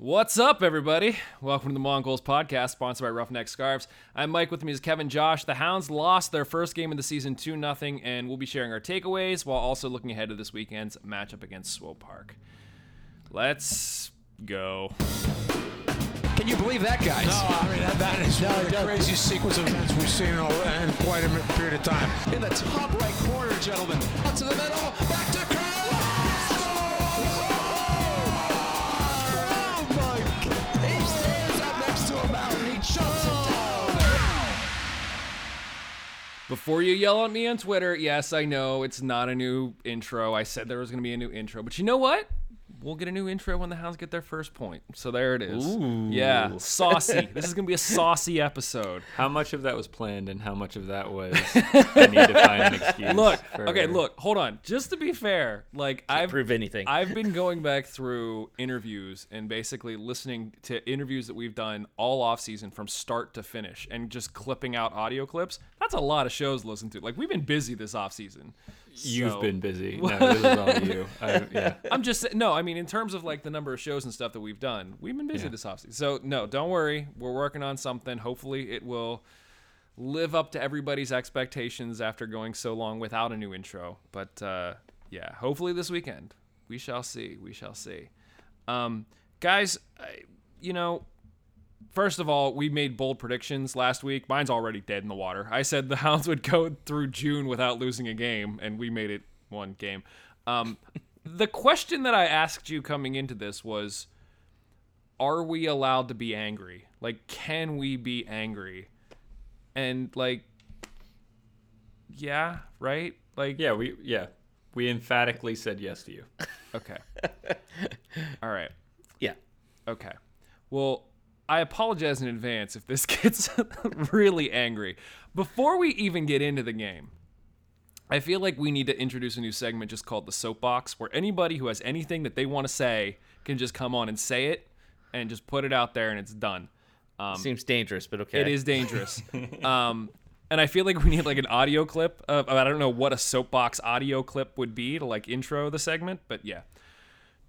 What's up, everybody? Welcome to the Mongols podcast, sponsored by Roughneck Scarves. I'm Mike. With me is Kevin Josh. The Hounds lost their first game of the season 2 0, and we'll be sharing our takeaways while also looking ahead to this weekend's matchup against Swope Park. Let's go. Can you believe that, guys? No, I mean, that, that is one of the craziest sequence of events we've seen in, in quite a period of time. In the top right corner, gentlemen. Up to the middle, back Before you yell at me on Twitter, yes, I know it's not a new intro. I said there was going to be a new intro, but you know what? We'll get a new intro when the Hounds get their first point. So there it is. Yeah, saucy. this is going to be a saucy episode. How much of that was planned and how much of that was I need to find an excuse? Look, for- okay, look, hold on. Just to be fair, like I've prove anything. I've been going back through interviews and basically listening to interviews that we've done all off season from start to finish and just clipping out audio clips. That's a lot of shows to listen to. Like we've been busy this off season. You've So- been busy. No, this is all you. I, yeah. I'm just no. I mean, in terms of like the number of shows and stuff that we've done, we've been busy this offseason. So no, don't worry. We're working on something. Hopefully, it will live up to everybody's expectations after going so long without a new intro. But uh, yeah, hopefully this weekend we shall see. We shall see. Um, guys, I, you know, First of all, we made bold predictions last week. Mine's already dead in the water. I said the Hounds would go through June without losing a game, and we made it one game. Um, the question that I asked you coming into this was Are we allowed to be angry? Like, can we be angry? And, like, yeah, right? Like, Yeah, we yeah. We emphatically said yes to you. okay. All right. yeah. Okay. Well, I apologize in advance if this gets really angry. Before we even get into the game, I feel like we need to introduce a new segment just called the soapbox, where anybody who has anything that they want to say can just come on and say it and just put it out there and it's done. Um, Seems dangerous, but okay. it is dangerous. um, and I feel like we need like an audio clip of, I don't know what a soapbox audio clip would be to like intro the segment, but yeah.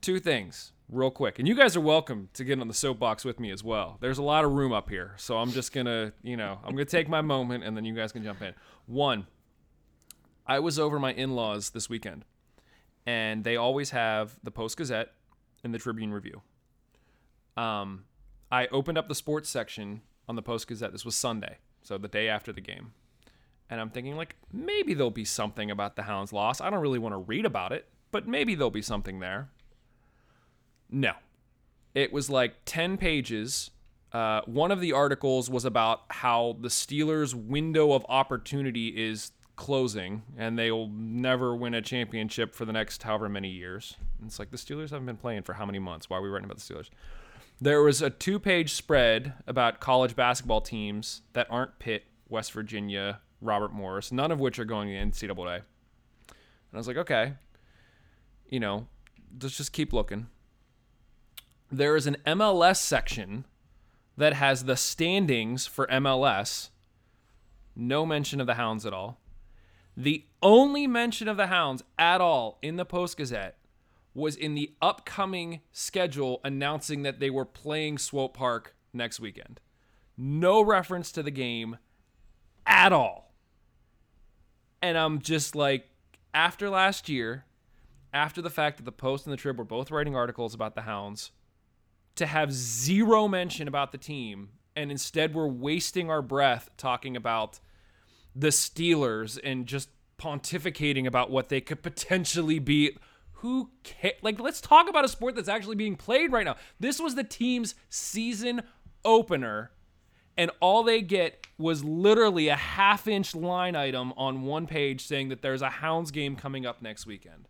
Two things, real quick. And you guys are welcome to get on the soapbox with me as well. There's a lot of room up here. So I'm just to, you know, I'm to take my moment and then you guys can jump in. One, I was over my in laws this weekend, and they always have the Post Gazette and the Tribune Review. Um, I opened up the sports section on the Post Gazette. This was Sunday, so the day after the game. And I'm thinking, like, maybe there'll be something about the Hounds' loss. I don't really want to read about it, but maybe there'll be something there. No. It was like 10 pages. Uh, one of the articles was about how the Steelers' window of opportunity is closing and they'll never win a championship for the next however many years. And it's like the Steelers haven't been playing for how many months? Why are we writing about the Steelers? There was a two page spread about college basketball teams that aren't Pitt, West Virginia, Robert Morris, none of which are going to the NCAA. And I was like, okay, you know, let's just keep looking. There is an MLS section that has the standings for MLS. No mention of the Hounds at all. The only mention of the Hounds at all in the Post Gazette was in the upcoming schedule announcing that they were playing Swope Park next weekend. No reference to the game at all. And I'm just like, after last year, after the fact that the Post and the Trib were both writing articles about the Hounds, to have zero mention about the team, and instead we're wasting our breath talking about the Steelers and just pontificating about what they could potentially be. Who ca- like let's talk about a sport that's actually being played right now. This was the team's season opener and all they get was literally a half inch line item on one page saying that there's a Hounds game coming up next weekend.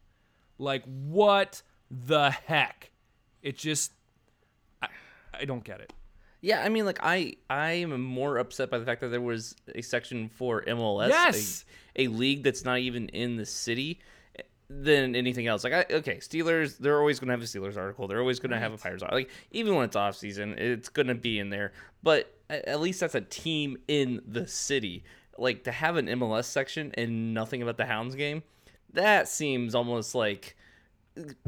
Like what the heck? It just I don't get it. Yeah, I mean, like I, I am more upset by the fact that there was a section for MLS, Yes! a, a league that's not even in the city, eh, than anything else. Like, I, okay, Steelers, they're always going to have a Steelers article. They're always going to have a Pirates article. Like, even when it's off season, it's going to be in there. But at least that's a team in the city. Like to have an MLS section and nothing about the Hounds game, that seems almost like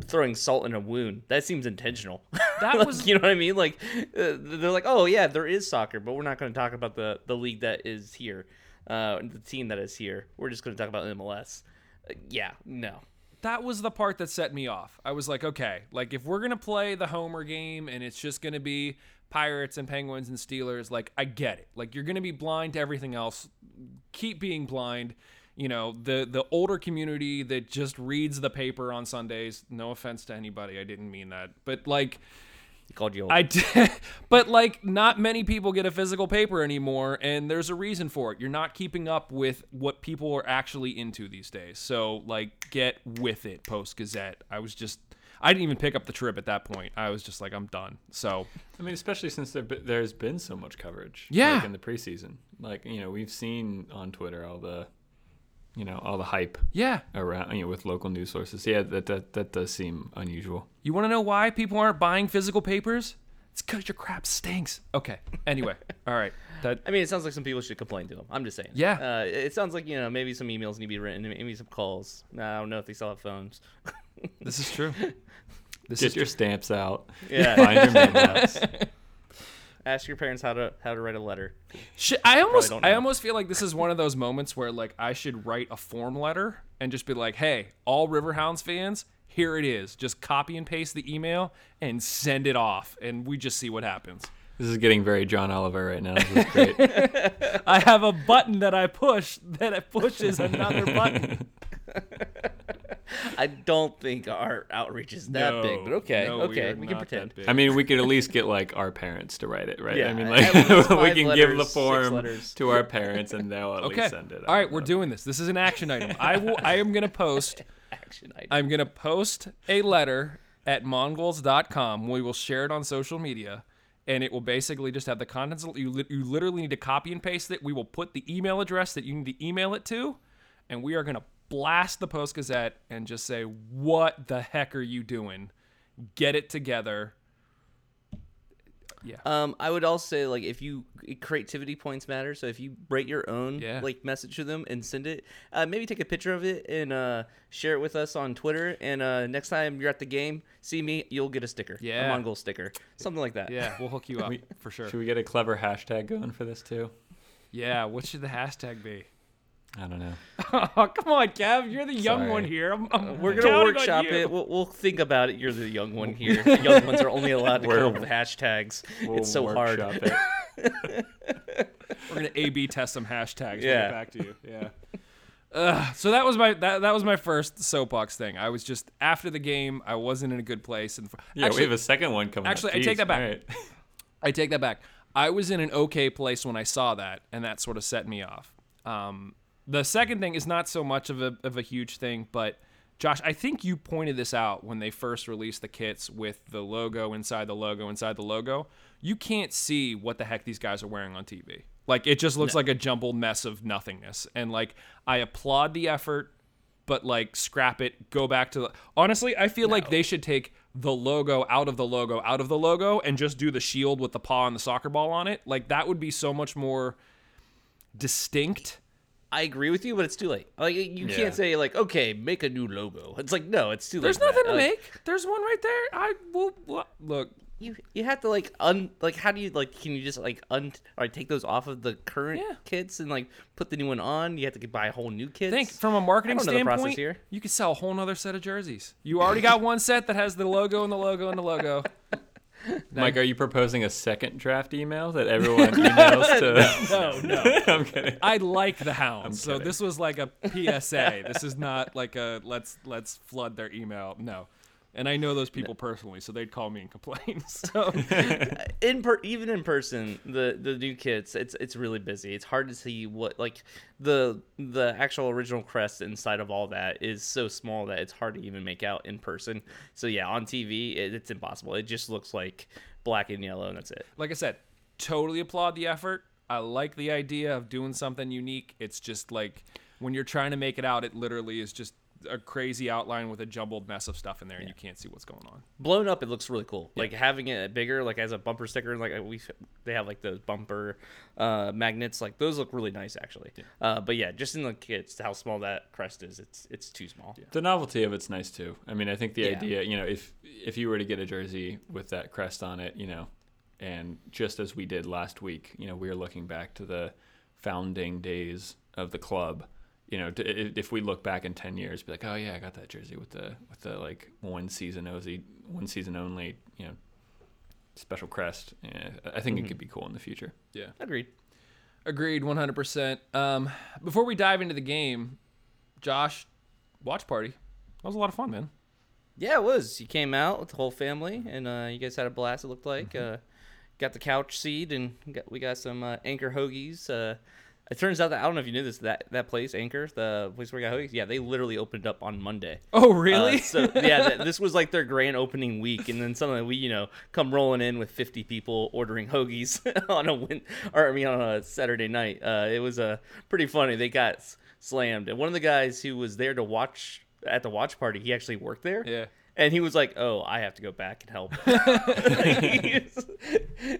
throwing salt in a wound. That seems intentional. That Like, was- you know what I mean? Like uh, they're like, oh yeah, there is soccer, but we're not going to talk about the the league that is here, uh, the team that is here. We're just going to talk about MLS. Uh, yeah, no. that was the part that set me off. I was like, okay, like if we're gonna play the Homer game and it's just gonna be Pirates and Penguins and Steelers, like I get it. Like you're gonna be blind to everything else. Keep being blind. You know, the the older community that just reads the paper on Sundays. No offense to anybody, I didn't mean that, but like. He called you. Old. I did, but like not many people get a physical paper anymore, and there's a reason for it. You're not keeping up with what people are actually into these days. So like, get with it, Post Gazette. I was just, I didn't even pick up the Trib at that point. I was just like, I'm done. So I mean, especially since there there's been so much coverage. Yeah. Like in the preseason, like you know, we've seen on Twitter all the, you know, all the hype yeah, around you know with local news sources. Yeah, that that that does seem unusual. you want to know why people aren't buying physical papers? It's because your crap stinks. Okay. Anyway, all right. That I mean, it sounds like some people should complain to them I'm just saying. Yeah. Uh, it sounds like you know maybe some emails need to be written, maybe some calls. I don't know if they still have phones. this is true. This Get is your stamps out. Yeah. Find your man maps. Ask your parents how to how to write a letter. Sh- I almost I almost feel like this is one of those moments where like I should write a form letter and just be like, "Hey, all Riverhounds fans, here it is. Just copy and paste the email and send it off and we just see what happens." This is getting very John Oliver right now. This is great. I have a button that I push that it pushes another button. I don't think our outreach is that big, but okay, No, okay, are we can pretend. I mean, we could at least get like our parents to write it, right? Yeah, I mean, like we five can give the form letters. to our parents, and they'll at Okay. least send it. All right, we're doing this. This is an action item. I will I am going to post Action item. I'm going to post a letter at mongols.com. We will share it on social media. And it will basically just have the contents. You, li- you literally need to copy and paste it. We will put the email address that you need to email it to. And we are going to blast the Post Gazette and just say, What the heck are you doing? Get it together. Yeah. Um, I would also say like if you creativity points matter. So if you write your own Yeah. like message to them and send it, uh, maybe take a picture of it and uh, share it with us on Twitter. And uh, next time you're at the game, see me, you'll get a sticker, Yeah. a Mongol sticker, something like that. yeah, we'll hook you up for sure. Should we get a clever hashtag going for this too? Yeah, what should the hashtag be? I don't know. Oh, come on, Kev. You're the young Sorry. one here. I'm, I'm We're gonna workshop it. We'll, we'll think about it. You're the young one here. The young ones are only allowed to come up with hashtags. We'll it's so hard. workshop it. We're gonna A/B test some hashtags. Yeah. Yeah. Back to you. Yeah. Ugh, so that was my that, that was my first soapbox thing. I was just after the game. I wasn't in a good place. And Yeah, actually, we have a second one coming. up. actually, I take that back. all right. I take that back. I was in an okay place when I saw that, and that sort of set me off. Um, the second thing is not so much of a of a huge thing, but Josh, I think you pointed this out when they first released the kits with the logo inside the logo inside the logo. You can't see what the heck these guys are wearing on TV. Like it just looks like a jumbled mess of nothingness. And like I applaud the effort, but like scrap it, go back to the Honestly, I feel like they should take the logo out of the logo out of the logo and just do the shield with the paw and the soccer ball on it. Like that would be so much more distinct. I agree with you, but it's too late. Like you Yeah. can't say like, okay, make a new logo. It's like no, it's too late. There's nothing to Like, make. There's one right there. I will well, look. You you have to like un like how do you like can you just like un or take those off of the current Yeah. kits and like put the new one on? You have to buy a whole new kit. Think from a marketing I don't know the process standpoint, here. you could sell a whole nother set of jerseys. You already got one set that has the logo and the logo and the logo. Mike, are you proposing a second draft email that everyone emails to? No, no. I'm kidding. I like the hounds, so this was like a PSA. this is not like a let's let's flood their email. No, and I know those people personally, so they'd call me and complain. So in per even in person, the the new kits, it's it's really busy. It's hard to see what like the the actual original crest inside of all that is so small that it's hard to even make out in person. So yeah, on TV, it, it's impossible. It just looks like black and yellow, and that's it. like I said, totally applaud the effort. I like the idea of doing something unique. It's just like when you're trying to make it out, it literally is just a crazy outline with a jumbled mess of stuff in there, and you can't see what's going on. blown up it looks really cool like having it bigger like as a bumper sticker like we they have like those bumper uh magnets like those look really nice actually uh but yeah just in the kits how small that crest is it's it's too small The novelty of it's nice too. I mean, I think the Yeah. idea, you know, if if you were to get a jersey with that crest on it, you know, and just as we did last week, you know, we were looking back to the founding days of the club. You know, to, if we look back in ten years, be like, oh yeah, I got that jersey with the with the like one season only, one season only, you know, special crest. Yeah, I think it could be cool in the future. Yeah. agreed Agreed, 100%. Um, before we dive into the game, Josh, watch party. That was a lot of fun, man. yeah it was you came out with the whole family and uh you guys had a blast it looked like uh got the couch seat and got, we got some uh, anchor hoagies uh it turns out that I don't know if you knew this that that place Anchor the place where we got hoagies yeah they literally opened up on Monday Oh, Uh, really? so yeah, th- this was like their grand opening week, and then suddenly we, you know, come rolling in with 50 people ordering hoagies on a win, or I mean on a Saturday night. Uh, it was uh, pretty funny. They got s- slammed, and one of the guys who was there to watch at the watch party, he actually worked there. Yeah. And he was like, "Oh, I have to go back and help." he's,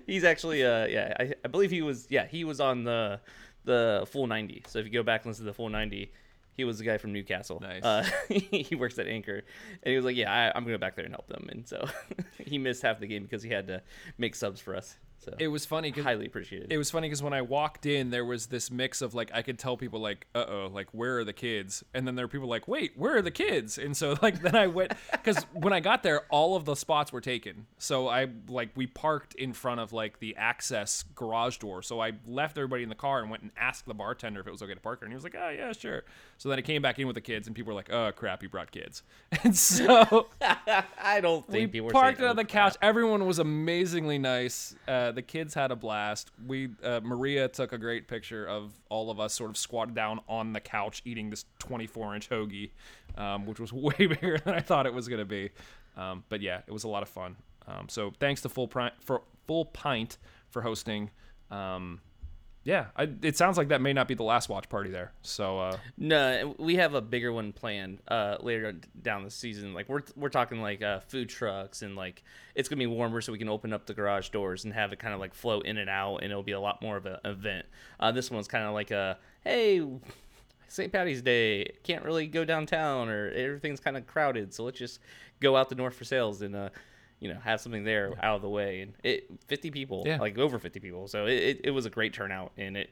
he's actually, uh, yeah, I, I believe he was, yeah, he was on the the full 90. So if you go back and listen to the full 90, he was the guy from Newcastle. Nice. Uh, he works at Anchor, and he was like, "Yeah, I, I'm going to go back there and help them." And so he missed half the game because he had to make subs for us. So it was funny because highly appreciated. it was funny because when I walked in, there was this mix of like I could tell people like, uh oh, like where are the kids? And then there were people like, wait, where are the kids? And so like then I went because when I got there, all of the spots were taken. So I like we parked in front of like the access garage door. So I left everybody in the car and went and asked the bartender if it was okay to park there, and he was like, oh yeah, sure. So then I came back in with the kids, and people were like, oh crap, you brought kids. And so I don't we think people were parked saying, on "Oh, the couch. Everyone was amazingly nice. Uh, the kids had a blast. We uh, Maria took a great picture of all of us sort of squatted down on the couch eating this 24 inch hoagie, um, which was way bigger than I thought it was gonna be. Um, but yeah, it was a lot of fun. Um, so thanks to Full Pint for Full Pint for hosting. Um, yeah, I, it sounds like that may not be the last watch party there. So uh, No, we have a bigger one planned uh, later down the season. Like we're we're talking like uh, food trucks and like it's gonna be warmer, so we can open up the garage doors and have it kind of like flow in and out, and it'll be a lot more of an event. Uh, this one's kind of like a hey, St. Patty's Day, can't really go downtown or everything's kind of crowded, so let's just go out the North Versailles and uh, you know have something there out of the way. And it 50 people, Yeah. like over 50 people, so it, it, it was a great turnout, and it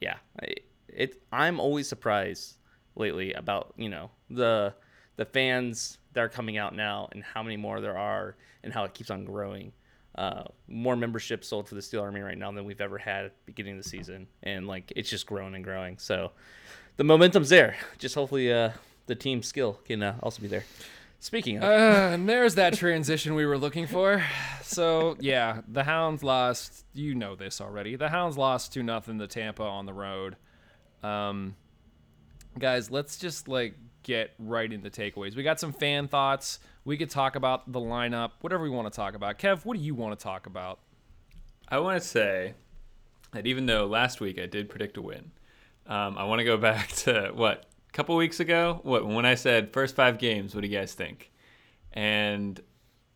yeah, it, it I'm always surprised lately about you know the the fans that are coming out now and how many more there are and how it keeps on growing. Uh, more memberships sold for the Steel Army right now than we've ever had at the beginning of the season, and like it's just growing and growing. So the momentum's there. Just hopefully uh, the team skill can uh, also be there. Speaking of, Uh, and there's that transition we were looking for. So yeah, the Hounds lost. You know this already. The Hounds lost two nothing to Tampa on the road. Um, guys, let's just like get right into takeaways. We got some fan thoughts. We could talk about the lineup, whatever we want to talk about. Kev, what do you want to talk about? I want to say that even though last week I did predict a win, um, I want to go back to what a couple weeks ago. What when I said first five games, what do you guys think? And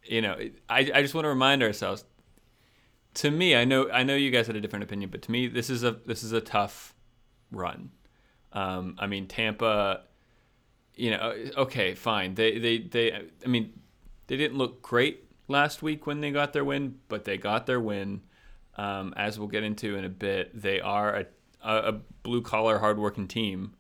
you know, I I just want to remind ourselves. To me, I know I know you guys had a different opinion, but to me, this is a this is a tough run. Um, I mean, Tampa. You know, okay, fine. They they they. I mean, they didn't look great last week when they got their win, but they got their win. Um, as we'll get into in a bit, they are a, a, a blue collar, hardworking team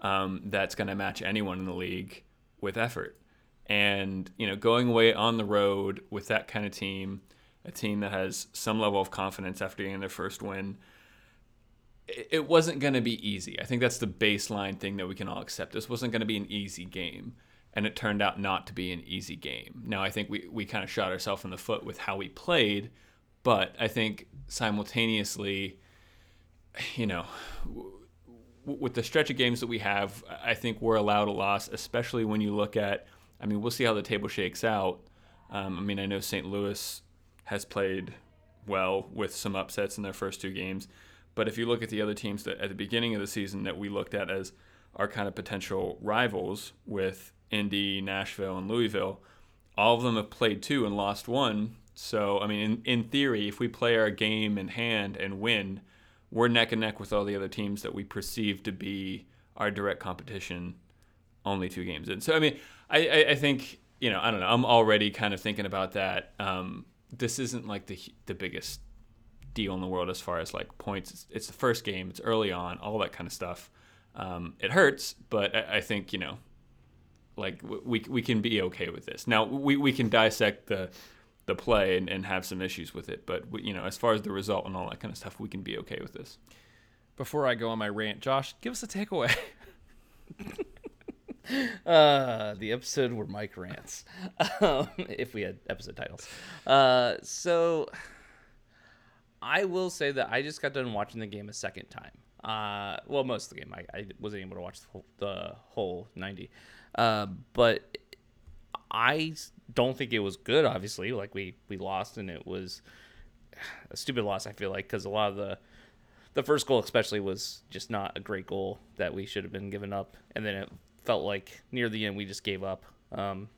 um, that's going to match anyone in the league with effort. And you know, going away on the road with that kind of team, a team that has some level of confidence after getting their first win, it wasn't going to be easy. I think that's the baseline thing that we can all accept. This wasn't going to be an easy game, and it turned out not to be an easy game. Now, I think we, we kind of shot ourselves in the foot with how we played, but I think simultaneously, you know, with the stretch of games that we have, I think we're allowed a loss, especially when you look at, I mean, we'll see how the table shakes out. Um, I mean, I know St. Louis has played well with some upsets in their first two games. But if you look at the other teams that at the beginning of the season that we looked at as, our kind of potential rivals with Indy, Nashville, and Louisville, all of them have played two and lost one. So, I mean, in, in theory, if we play our game in hand and win, we're neck and neck with all the other teams that we perceive to be our direct competition only two games in. So, I mean, I, I, I think, you know, I don't know. I'm already kind of thinking about that. Um, this isn't like the, the biggest deal in the world as far as like points. It's, it's the first game, it's early on, all that kind of stuff. Um, it hurts, but I, I think, you know, like we, we can be okay with this. Now, we, we can dissect the the play and, and have some issues with it. But we, you know, as far as the result and all that kind of stuff, we can be okay with this. Before I go on my rant, Josh, give us a takeaway. Uh, the episode where Mike rants. Um, if we had episode titles. Uh, so I will say that I just got done watching the game a second time. Uh, well, most of the game I, I wasn't able to watch the whole, the whole ninety. Uh, but I don't think it was good. Obviously, like we we lost and it was a stupid loss. I feel like because a lot of the the first goal especially was just not a great goal that we should have been giving up, and then it felt like near the end we just gave up. Um,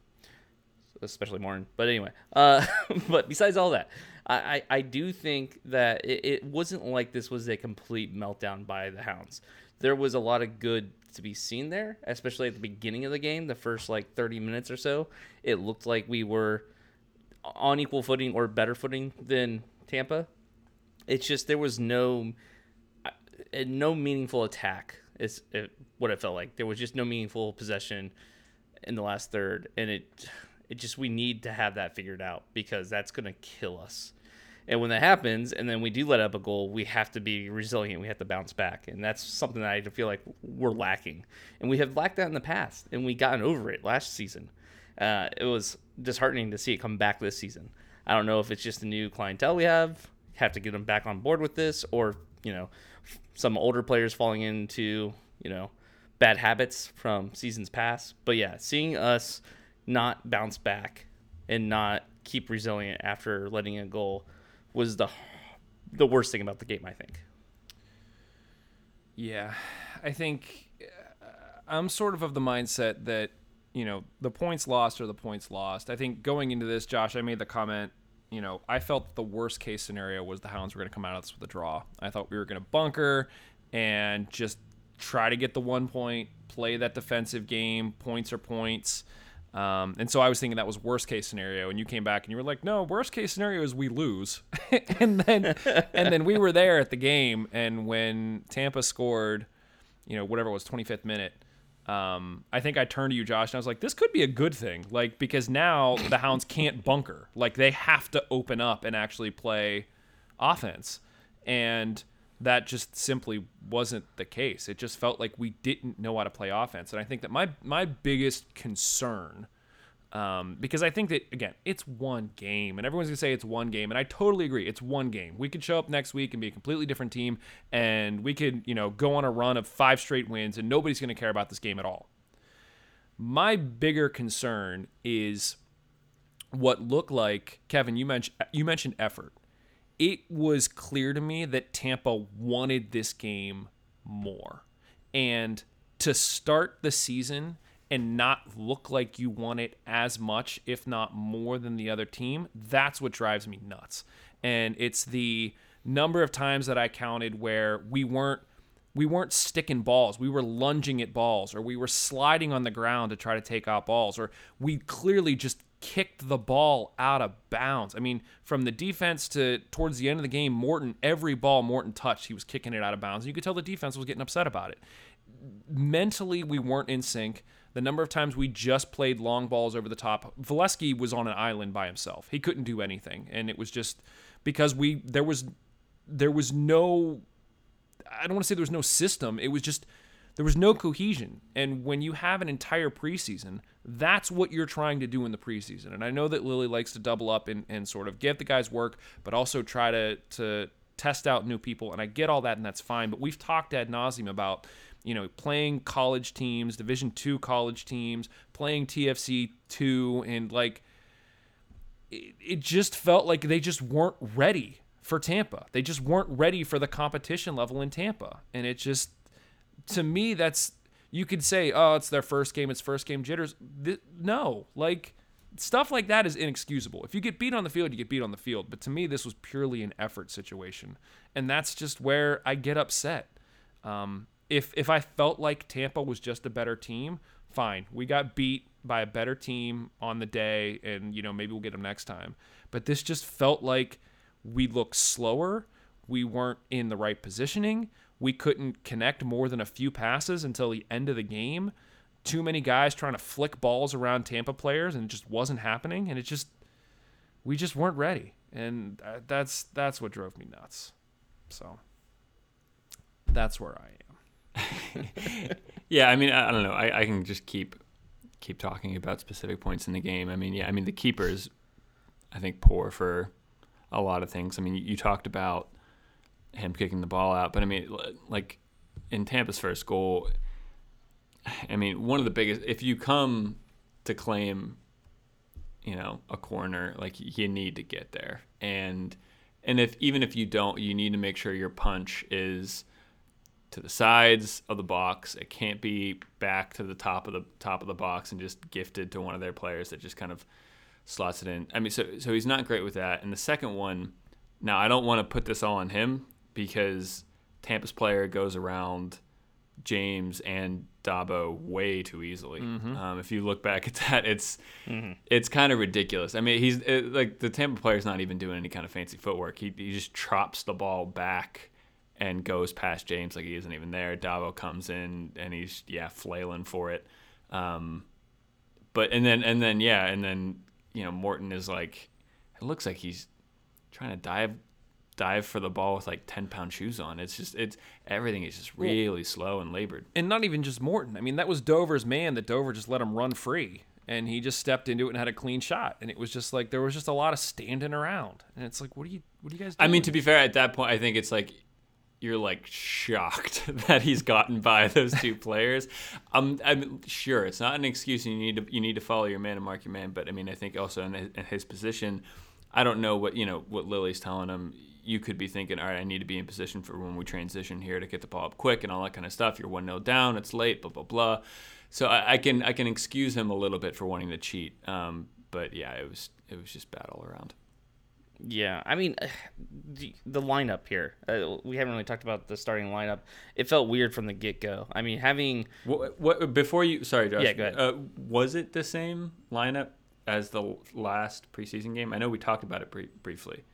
especially Martin. But anyway, uh, but besides all that, I, I, I do think that it, it wasn't like this was a complete meltdown by the Hounds. There was a lot of good to be seen there, especially at the beginning of the game, the first like 30 minutes or so. It looked like we were on equal footing or better footing than Tampa. It's just there was no uh, no meaningful attack is what it felt like. There was just no meaningful possession in the last third, and it it just we need to have that figured out because that's gonna kill us. And when that happens, and then we do let up a goal, we have to be resilient. We have to bounce back, and that's something that I feel like we're lacking, and we have lacked that in the past, and we gotten over it last season. Uh, it was disheartening to see it come back this season. I don't know if it's just the new clientele we have, have to get them back on board with this, or you know, some older players falling into you know bad habits from seasons past. But yeah, seeing us not bounce back and not keep resilient after letting a goal was the the worst thing about the game. I think. Yeah, I think uh, I'm sort of of the mindset that you know the points lost are the points lost. I think going into this, Josh, I made the comment. You know, I felt the worst case scenario was the Hounds were going to come out of this with a draw. I thought we were going to bunker and just try to get the one point, play that defensive game. Points are points. Um, and so I was thinking that was worst case scenario, and you came back and you were like, "No, worst case scenario is we lose." and then, and then we were there at the game, and when Tampa scored, you know, whatever it was, 25th minute, um, I think I turned to you, Josh, and I was like, "This could be a good thing, like because now the Hounds can't bunker, like they have to open up and actually play offense." And that just simply wasn't the case. It just felt like we didn't know how to play offense, and I think that my my biggest concern, um, because I think that again, it's one game, and everyone's gonna say it's one game, and I totally agree. It's one game. We could show up next week and be a completely different team, and we could you know go on a run of five straight wins, and nobody's gonna care about this game at all. My bigger concern is what looked like Kevin. You mentioned you mentioned effort it was clear to me that Tampa wanted this game more. And to start the season and not look like you want it as much, if not more than the other team, that's what drives me nuts. And it's the number of times that I counted where we weren't we weren't sticking balls. We were lunging at balls or we were sliding on the ground to try to take out balls or we clearly just kicked the ball out of bounds. I mean, from the defense to towards the end of the game, Morton, every ball Morton touched, he was kicking it out of bounds. And you could tell the defense was getting upset about it. Mentally, we weren't in sync. The number of times we just played long balls over the top. Volesky was on an island by himself. He couldn't do anything. And it was just because we there was there was no I don't want to say there was no system. It was just there was no cohesion. And when you have an entire preseason, that's what you're trying to do in the preseason. And I know that Lilley likes to double up and, and sort of give the guys work, but also try to to test out new people. And I get all that, and that's fine. But we've talked ad nauseum about you know playing college teams, Division two college teams, playing TFC two, and like it, it just felt like they just weren't ready for Tampa. They just weren't ready for the competition level in Tampa. And it just to me that's You could say, "Oh, it's their first game. It's first game jitters." Th- no, like stuff like that is inexcusable. If you get beat on the field, you get beat on the field. But to me, this was purely an effort situation, and that's just where I get upset. Um, if if I felt like Tampa was just a better team, fine. We got beat by a better team on the day, and you know maybe we'll get them next time. But this just felt like we looked slower. We weren't in the right positioning. We couldn't connect more than a few passes until the end of the game. Too many guys trying to flick balls around Tampa players, and it just wasn't happening. And it just we just weren't ready, and uh, that's that's what drove me nuts. So that's where I am. Yeah, I mean, I, I don't know. I, I can just keep keep talking about specific points in the game. I mean, yeah, I mean the keepers, I think poor for a lot of things. I mean, you, you talked about him kicking the ball out, but I mean, like in Tampa's first goal, I mean, one of the biggest. If you come to claim, you know, a corner, like you need to get there, and and if even if you don't, you need to make sure your punch is to the sides of the box. It can't be back to the top of the top of the box and just gifted to one of their players that just kind of slots it in. I mean, so so he's not great with that. And the second one, now I don't want to put this all on him because Tampa's player goes around James and Dabo way too easily. Um, if you look back at that, it's it's kind of ridiculous. I mean, he's it, like the Tampa player's not even doing any kind of fancy footwork. He he just chops the ball back and goes past James like he isn't even there. Dabo comes in and he's yeah flailing for it. Um, but and then and then yeah and then you know Morton is like it looks like he's trying to dive dive for the ball with like 10 pound shoes on it's just it's everything is just really slow and labored and not even just Morton. I mean, that was Dover's man that Dover just let him run free, and he just stepped into it and had a clean shot. And it was just like there was just a lot of standing around, and it's like, what are you, what are you guys? i mean to be fair at that point i think it's like you're like shocked that he's gotten by those two players. Um, I'm sure, it's not an excuse. And you need to you need to follow your man and mark your man. But I mean, I think also in his, in his position, I don't know what you know what Lilley's telling him. You could be thinking, all right, I need to be in position for when we transition here to get the ball up quick and all that kind of stuff. You're one 0 down, it's late, blah blah blah. So I, I can I can excuse him a little bit for wanting to cheat. Um, but yeah, it was it was just bad all around. Yeah, I mean, the, the lineup here. Uh, we haven't really talked about the starting lineup. It felt weird from the get go. I mean, having What, what before you? Sorry, Josh. Yeah, go ahead. Uh, was it the same lineup as the last preseason game? I know we talked about it bri- briefly.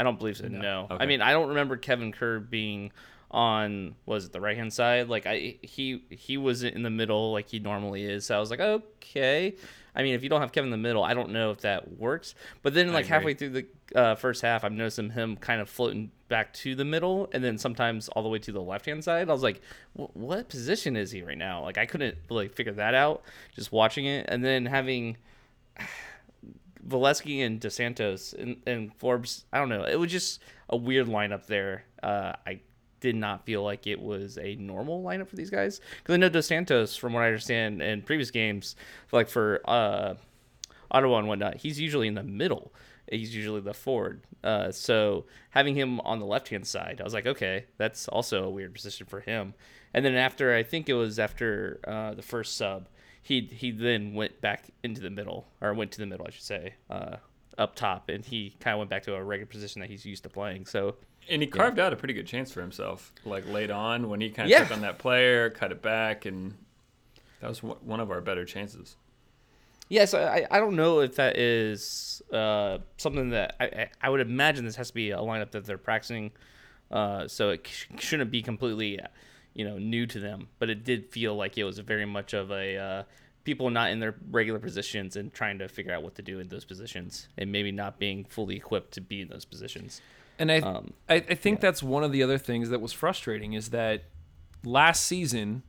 I don't believe so. No. I Okay. mean, I don't remember Kevin Kerr being on was it the right hand side? Like I he he was in the middle like he normally is. So I was like, okay. I mean, if you don't have Kevin in the middle, I don't know if that works. But then like halfway through the uh, first half, I'm noticing him kind of floating back to the middle, and then sometimes all the way to the left hand side. I was like, what position is he right now? Like I couldn't really figure that out just watching it, and then having. Volesky and Dos Santos and, and Forbes. I don't know. It was just a weird lineup there. Uh, I did not feel like it was a normal lineup for these guys because I know Dos Santos, from what I understand in previous games, like for uh, Ottawa and whatnot, he's usually in the middle. He's usually the forward. Uh, so having him on the left hand side, I was like, okay, that's also a weird position for him. And then after, I think it was after uh, the first sub, he he then went back into the middle, or went to the middle, I should say, uh, up top, and he kind of went back to a regular position that he's used to playing. So And he carved out a pretty good chance for himself, like late on when he kind of Yeah. took on that player, cut it back, and that was one of our better chances. Yes, I, I don't know if that is uh, something that I, I- I would imagine this has to be a lineup that they're practicing, uh, so it sh- shouldn't be completely, you know, new to them. But it did feel like it was very much of a uh, people not in their regular positions and trying to figure out what to do in those positions, and maybe not being fully equipped to be in those positions. And I, Um, I, I think that's one of the other things that was frustrating is that last season,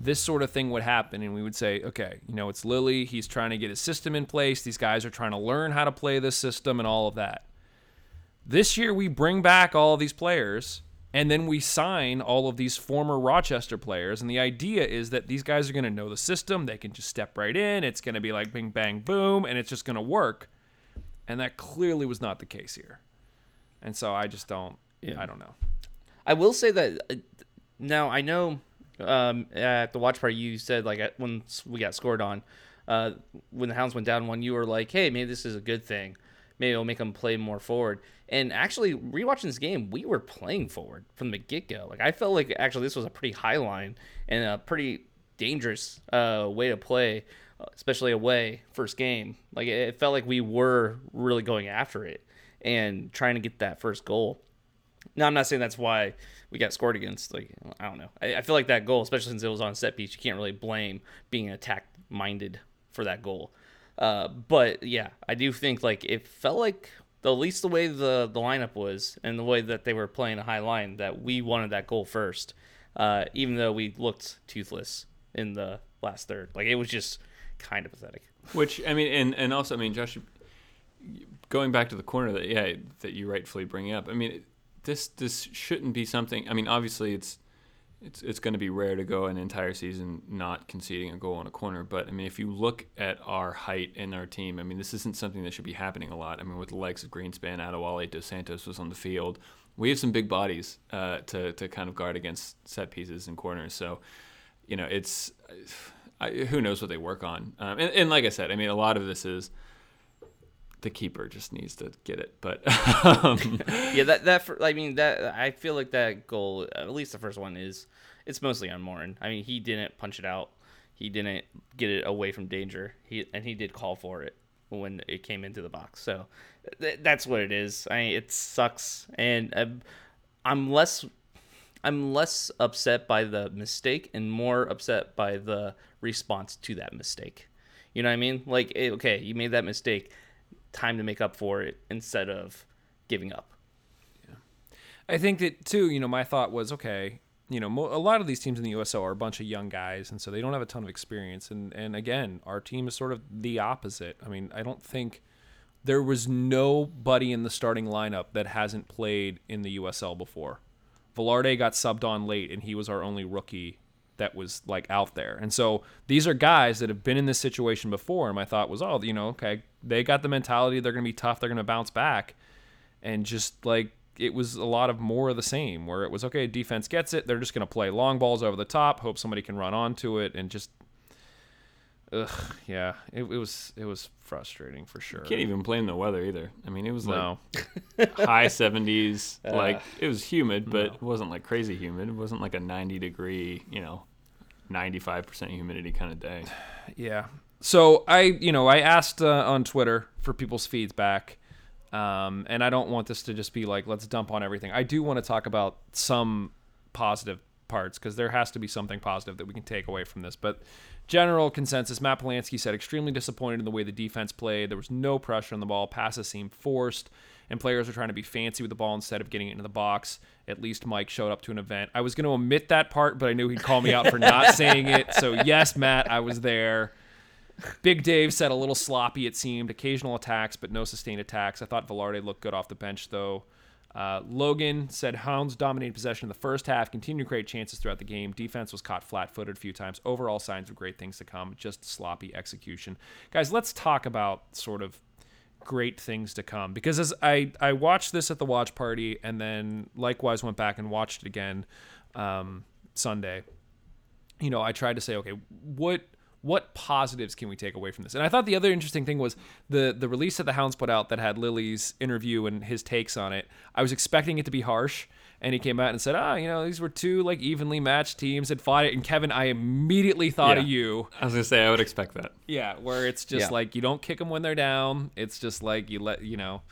this sort of thing would happen, and we would say, okay, you know, it's Lilley. He's trying to get his system in place. These guys are trying to learn how to play this system and all of that. This year, we bring back all these players, and then we sign all of these former Rochester players. And the idea is that these guys are going to know the system. They can just step right in. It's going to be like bing, bang, boom, and it's just going to work. And that clearly was not the case here. And so I just don't. I don't know. I will say that uh, now I know Um, at the watch party, you said like when we got scored on, uh, when the Hounds went down one, you were like, "Hey, maybe this is a good thing. Maybe it'll make them play more forward." And actually, rewatching this game, we were playing forward from the get go. Like I felt like actually this was a pretty high line and a pretty dangerous uh, way to play, especially away first game. Like it, it felt like we were really going after it and trying to get that first goal. Now, I'm not saying that's why we got scored against. Like, I don't know. I, I feel like that goal, especially since it was on set piece, you can't really blame being attack minded for that goal. Uh, but yeah, I do think like it felt like the at least the way the the lineup was and the way that they were playing a high line that we wanted that goal first. Uh, even though we looked toothless in the last third, like it was just kind of pathetic. Which I mean, and and also I mean, Josh, going back to the corner that yeah that you rightfully bring up. I mean, this this shouldn't be something. I mean, obviously it's it's it's going to be rare to go an entire season not conceding a goal on a corner. But I mean, if you look at our height in our team, I mean, this isn't something that should be happening a lot. I mean, with the likes of Greenspan, Adewole, Dos Santos was on the field. We have some big bodies uh, to to kind of guard against set pieces and corners. So, you know, it's I, who knows what they work on. Um, and, and like I said, I mean, a lot of this is the keeper just needs to get it. But um, yeah, that that I mean that I feel like that goal, at least the first one, is it's mostly on Morton. I mean, he didn't punch it out. He didn't get it away from danger. He and he did call for it when it came into the box. So th- that's what it is. I mean, it sucks, and I'm, I'm less. I'm less upset by the mistake and more upset by the response to that mistake. You know what I mean? Like, eh, okay, you made that mistake. Time to make up for it instead of giving up. Yeah. I think that too. You know, my thought was okay. You know, a lot of these teams in the USL are a bunch of young guys, and so they don't have a ton of experience. And and again, our team is sort of the opposite. I mean, I don't think there was nobody in the starting lineup that hasn't played in the USL before. Velarde got subbed on late, and he was our only rookie that was like out there. And so these are guys that have been in this situation before. And my thought was, oh, you know, okay, they got the mentality. They're going to be tough. They're going to bounce back. And just like it was a lot of more of the same, where it was okay, defense gets it. They're just going to play long balls over the top, hope somebody can run onto it, and just. Ugh, yeah, it, it was it was frustrating for sure. can't even blame the weather either. I mean, it was No, like high 70s. Uh. like it was humid, but it wasn't like crazy humid. It wasn't like a 90 degree, you know, 95% humidity kind of day. Yeah. So I, you know, I asked uh, on Twitter for people's feedback, um, and I don't want this to just be like let's dump on everything. I do want to talk about some positive parts because there has to be something positive that we can take away from this. But general consensus: Matt Polanski said extremely disappointed in the way the defense played. There was no pressure on the ball. Passes seemed forced. And players are trying to be fancy with the ball instead of getting it into the box. At least Mike showed up to an event. I was going to omit that part, but I knew he'd call me out for not saying it. So, yes, Matt, I was there. Big Dave said a little sloppy, it seemed. Occasional attacks, but no sustained attacks. I thought Velarde looked good off the bench, though. Uh, Logan said Hounds dominated possession in the first half, continued to create chances throughout the game. Defense was caught flat footed a few times. Overall signs of great things to come, just sloppy execution. Guys, let's talk about sort of great things to come because as I, I watched this at the watch party and then likewise went back and watched it again um, Sunday you know, I tried to say, okay, what what positives can we take away from this? And I thought the other interesting thing was the the release that the Hounds put out that had Lilley's interview and his takes on it. I was expecting it to be harsh, and he came out and said, "Ah, you know, these were two like evenly matched teams that fought it." And Kevin, I immediately thought of you. I was going to say, I would expect that. Yeah, where it's just Yeah. like you don't kick them when they're down. It's just like you let you know,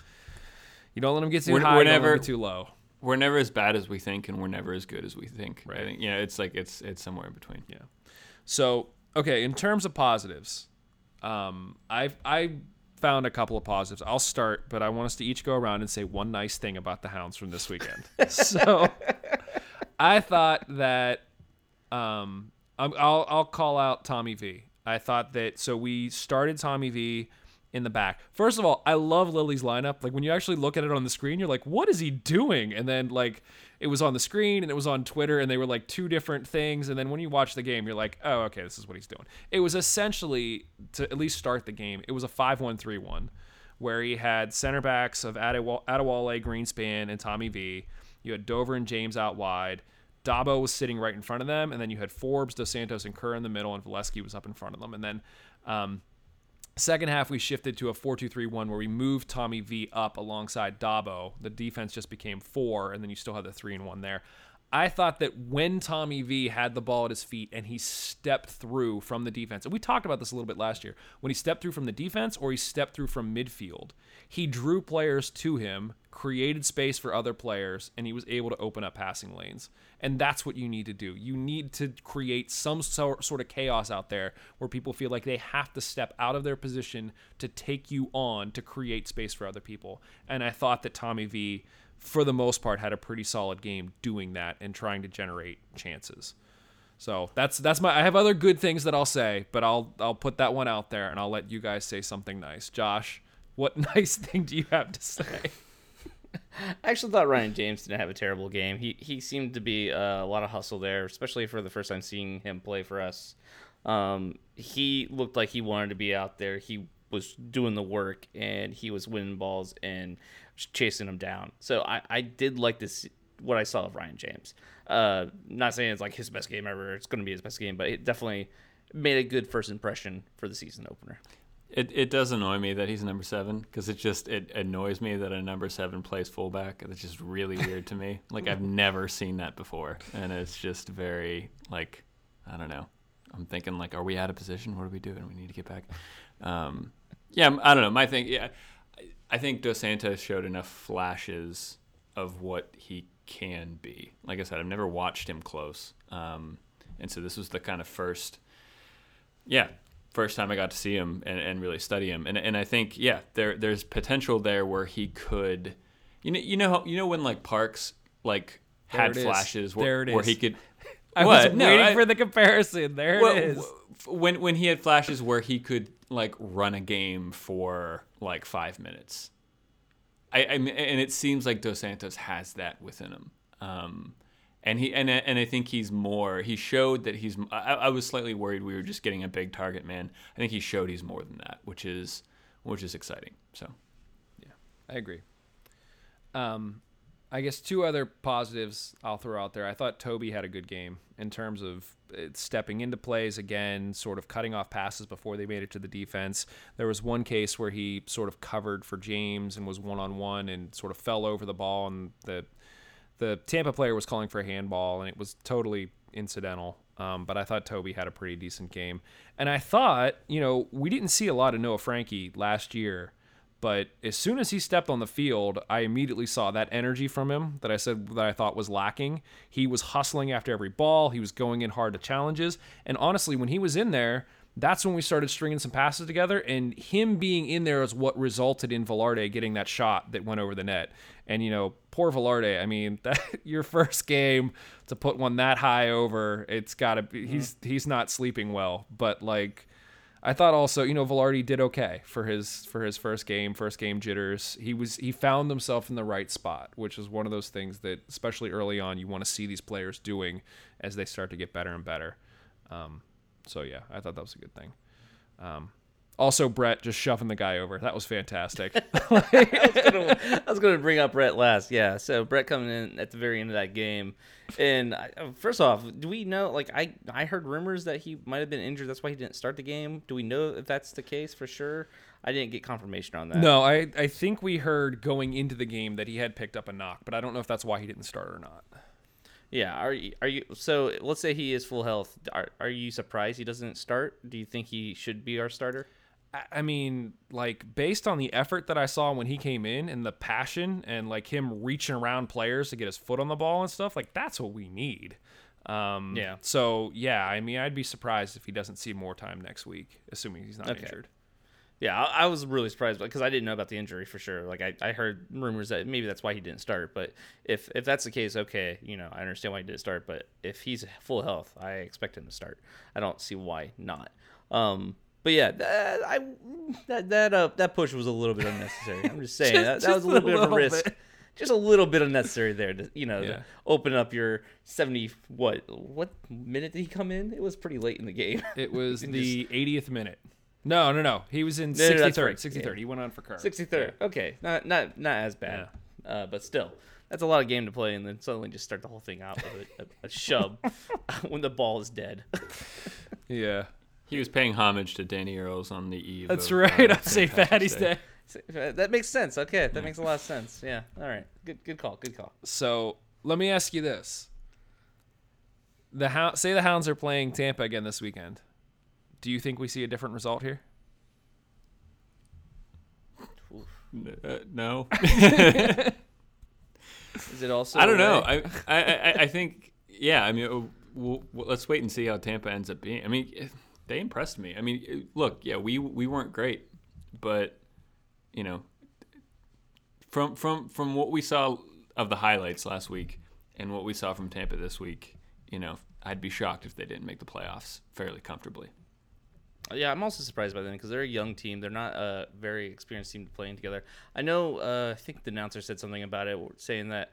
you don't let them get too We're- high, we're don't let 'em never- get too low. We're never as bad as we think, and we're never as good as we think. Right. I think, you know, it's like it's it's somewhere in between. Yeah. So okay, in terms of positives, um, I I found a couple of positives. I'll start, but I want us to each go around and say one nice thing about the Hounds from this weekend. so I thought that um, I'm- I'll I'll call out Tommy V. I thought that so we started Tommy V in the back. First of all, I love Lilley's lineup. Like when you actually look at it on the screen, you're like, what is he doing? And then like it was on the screen and it was on Twitter and they were like two different things. And then when you watch the game, you're like, oh, okay, this is what he's doing. It was essentially to at least start the game. It was a five-one-three-one, where he had center backs of Adewa- Adewole, Greenspan, and Tommy V. You had Dover and James out wide. Dabo was sitting right in front of them, and then you had Forbes, Dos Santos, and Kerr in the middle, and Volesky was up in front of them. And then um, second half, we shifted to a 4 2 3 1 where we moved Tommy V up alongside Dabo. The defense just became four, and then you still had the 3 and 1 there. I thought that when Tommy V had the ball at his feet and he stepped through from the defense, and we talked about this a little bit last year, when he stepped through from the defense or he stepped through from midfield, he drew players to him, created space for other players, and he was able to open up passing lanes. And that's what you need to do. You need to create some sort of chaos out there where people feel like they have to step out of their position to take you on to create space for other people. And I thought that Tommy V for the most part had a pretty solid game doing that and trying to generate chances. So that's that's my I have other good things that I'll say, but I'll I'll put that one out there and I'll let you guys say something nice. Josh, what nice thing do you have to say? I actually thought Ryan James didn't have a terrible game. He he seemed to be uh, a lot of hustle there, especially for the first time seeing him play for us. Um, he looked like he wanted to be out there. He was doing the work and he was winning balls and chasing him down. So I, I did like this what I saw of Ryan James. Uh, not saying it's like his best game ever. It's going to be his best game, but it definitely made a good first impression for the season opener. It, it does annoy me that he's number seven because it just it annoys me that a number seven plays fullback. It's just really weird to me. Like I've never seen that before, and it's just very like I don't know. I'm thinking like, are we out of position? What are we doing? We need to get back. Um, yeah, I don't know. My thing, yeah, I think Dos Santos showed enough flashes of what he can be. Like I said, I've never watched him close, um, and so this was the kind of first, yeah, first time I got to see him and, and really study him. And and I think yeah, there there's potential there where he could, you know, you know, how, you know when like Parks like There had flashes where, where he could. I What? was No, waiting I- for the comparison. There well, it is. when when he had flashes where he could like run a game for like five minutes, I, I and it seems like Dos Santos has that within him. Um, and he and and I think he's more. He showed that he's. I, I was slightly worried we were just getting a big target man. I think he showed he's more than that, which is which is exciting. So yeah, I agree. Um, I guess two other positives I'll throw out there. I thought Toby had a good game in terms of uh, stepping into plays again, sort of cutting off passes before they made it to the defense. There was one case where he sort of covered for James and was one on one and sort of fell over the ball, and the the Tampa player was calling for a handball, and it was totally incidental. Um, but I thought Toby had a pretty decent game, and I thought, you know, we didn't see a lot of Noah Franke last year, but as soon as he stepped on the field, I immediately saw that energy from him that I said that I thought was lacking. He was hustling after every ball. He was going in hard to challenges, and honestly, when he was in there, that's when we started stringing some passes together. And him being in there is what resulted in Velarde getting that shot that went over the net. And you know, poor Velarde. I mean, that your first game to put one that high over, it's got to be. He's he's not sleeping well. But like, I thought also, you know, Velarde did okay for his for his first game, first game jitters. He was he found himself in the right spot, which is one of those things that, especially early on, you want to see these players doing as they start to get better and better. Um, so yeah, I thought that was a good thing. Um, also, Brett just shoving the guy over. That was fantastic. I was going to bring up Brett last. Yeah. So Brett coming in at the very end of that game, and I, uh, first off, do we know? Like I, I heard rumors that he might have been injured. That's why he didn't start the game. Do we know if that's the case for sure? I didn't get confirmation on that. no, I, I think we heard going into the game that he had picked up a knock, but I don't know if that's why he didn't start or not. Yeah. Are you? Are you? So let's say he is full health. Are Are you surprised he doesn't start? Do you think he should be our starter? I- mean, like based on the effort that I saw when he came in and the passion and like him reaching around players to get his foot on the ball and stuff, like that's what we need. Um, Yeah. So yeah, I mean, I'd be surprised if he doesn't see more time next week, assuming he's not Okay. injured. Yeah, I, I was really surprised because I didn't know about the injury for sure. Like I, I heard rumors that maybe that's why he didn't start. But if if that's the case, okay, you know, I understand why he didn't start. But if he's full health, I expect him to start. I don't see why not. Um, but yeah, that, I that that uh, that push was a little bit unnecessary. I'm just saying Just- that, that just was a little a bit of a risk. bit. Just a little bit unnecessary there to you know Yeah. to open up your 70 what what minute did he come in? It was pretty late in the game. It was the 80th minute. No, no, no. He was in No, no, that's 63rd. right. 63rd. Yeah. He went on for Kerr. Sixty third. Okay, not not not as bad, uh, but still, that's a lot of game to play, and then suddenly just start the whole thing out with a, a, a shove when the ball is dead. Yeah. He was paying homage to Danny Earls on the eve. That's of, right. uh, on St. Patty's Day. that makes sense. Okay, that makes a lot of sense. Yeah. All right. Good. Good call. Good call. So let me ask you this: the Hou- say the Hounds are playing Tampa again this weekend. Do you think we see a different result here? Uh, no, Is it also? I don't know. I, I, I, I think, yeah. I mean, we'll, we'll- let's wait and see how Tampa ends up being. I mean, they impressed me. I mean, eh, look, yeah, we we weren't great, but you know, from from from what we saw of the highlights last week and what we saw from Tampa this week, you know, I'd be shocked if they didn't make the playoffs fairly comfortably. Yeah, I'm also surprised by them because they're a young team. They're not a very experienced team playing together. I know. Uh, I think the announcer said something about it, saying that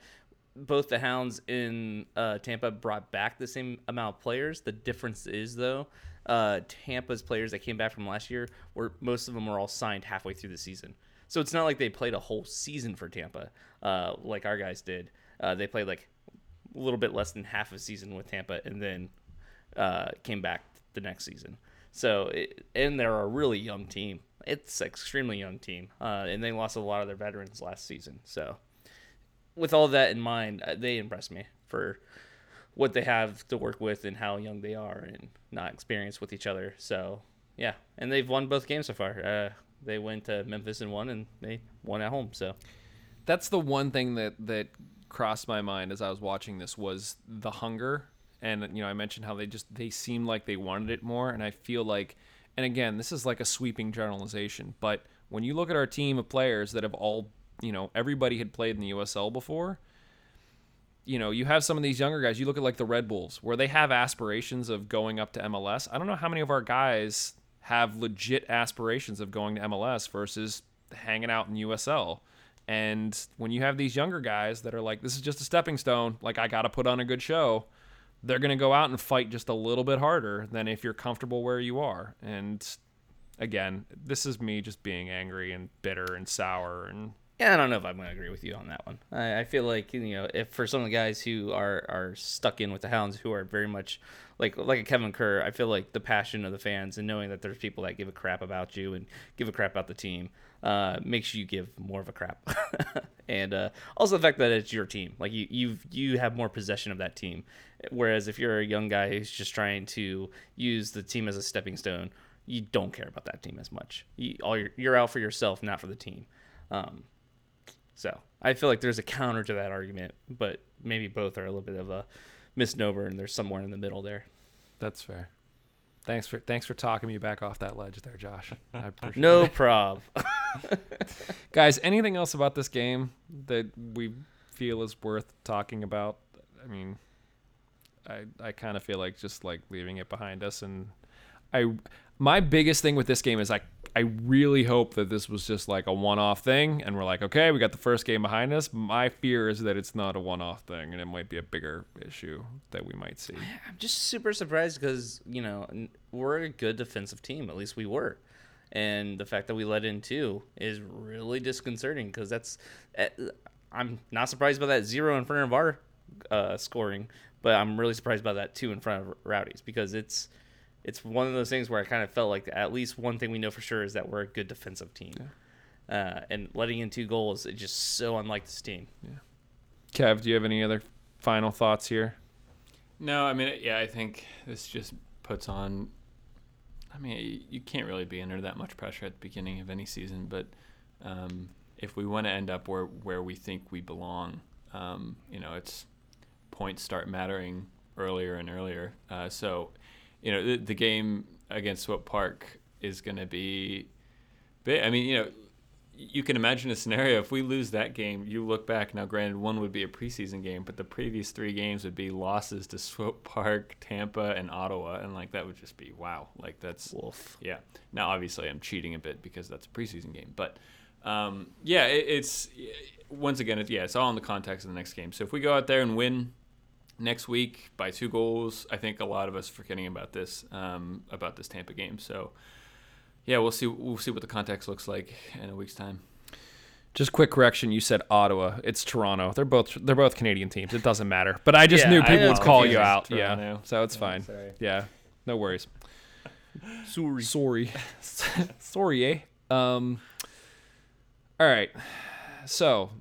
both the Hounds in uh, Tampa brought back the same amount of players. The difference is though, uh, Tampa's players that came back from last year were most of them were all signed halfway through the season. So it's not like they played a whole season for Tampa, uh, like our guys did. Uh, they played like a little bit less than half a season with Tampa, and then uh, came back the next season. So, it, and they're a really young team. It's extremely young team, uh, and they lost a lot of their veterans last season. So, with all that in mind, uh, they impressed me for what they have to work with and how young they are and not experienced with each other. So, yeah, and they've won both games so far. Uh, they went to Memphis and won, and they won at home. So, That's the one thing that that crossed my mind as I was watching this was the hunger. And you know, I mentioned how they just they seemed like they wanted it more, and I feel like, and again, this is like a sweeping generalization, but when you look at our team of players that have all, you know, everybody had played in the USL before, you know, you have some of these younger guys. You look at like the Red Bulls, where they have aspirations of going up to MLS. I don't know how many of our guys have legit aspirations of going to MLS versus hanging out in USL. And when you have these younger guys that are like, this is just a stepping stone, like I got to put on a good show, they're going to go out and fight just a little bit harder than if you're comfortable where you are. And again, this is me just being angry and bitter and sour and Yeah, I don't know if I'm going to agree with you on that one. I, I feel like you know, if for some of the guys who are are stuck in with the Hounds, who are very much like like a Kevin Kerr, I feel like the passion of the fans and knowing that there's people that give a crap about you and give a crap about the team uh, makes you give more of a crap. and uh, also the fact that it's your team, like you you you have more possession of that team, whereas if you're a young guy who's just trying to use the team as a stepping stone, you don't care about that team as much. You, all you're, you're out for yourself, not for the team. Um, so I feel like there's a counter to that argument, but maybe both are a little bit of a misnomer, and there's somewhere in the middle there. that's fair. Thanks for thanks for talking me back off that ledge there, Josh. I appreciate No it. prob. Guys, anything else about this game that we feel is worth talking about? I mean, I I kind of feel like just like leaving it behind us and I my biggest thing with this game is I I really hope that this was just like a one-off thing and we're like, okay, we got the first game behind us. My fear is that it's not a one-off thing and it might be a bigger issue that we might see. I'm just super surprised because you know we're a good defensive team. At least we were, and the fact that we let in two is really disconcerting because that's. eh, I'm not surprised by that zero in front of our uh, scoring, but I'm really surprised by that two in front of Rowdies because it's it's one of those things where I kind of felt like at least one thing we know for sure is that we're a good defensive team. Uh, and letting in two goals is just so unlike this team. Kev, do you have any other final thoughts here? No, I mean, yeah, I think this just puts on. I mean, you can't really be under that much pressure at the beginning of any season, but um, if we want to end up where where we think we belong, um, you know, it's points start mattering earlier and earlier. Uh, so, you know, the, the game against Swope Park is going to be big. I mean, you know, you can imagine a scenario if we lose that game you look back now granted one would be a preseason game but the previous three games would be losses to swope park tampa and ottawa and like that would just be wow like that's Wolf. yeah now obviously i'm cheating a bit because that's a preseason game but um, yeah it, it's once again it, yeah it's all in the context of the next game so if we go out there and win next week by two goals i think a lot of us forgetting about this um, about this tampa game so yeah, we'll see. We'll see what the context looks like in a week's time. Just quick correction. You said Ottawa. It's Toronto. They're both they're both Canadian teams. It doesn't matter. But I just Yeah, knew people know would call you confusing. out. Yeah. So it's Yeah, fine. sorry. Yeah. No worries. Sorry. Sorry. Sorry, eh? Um. All right. So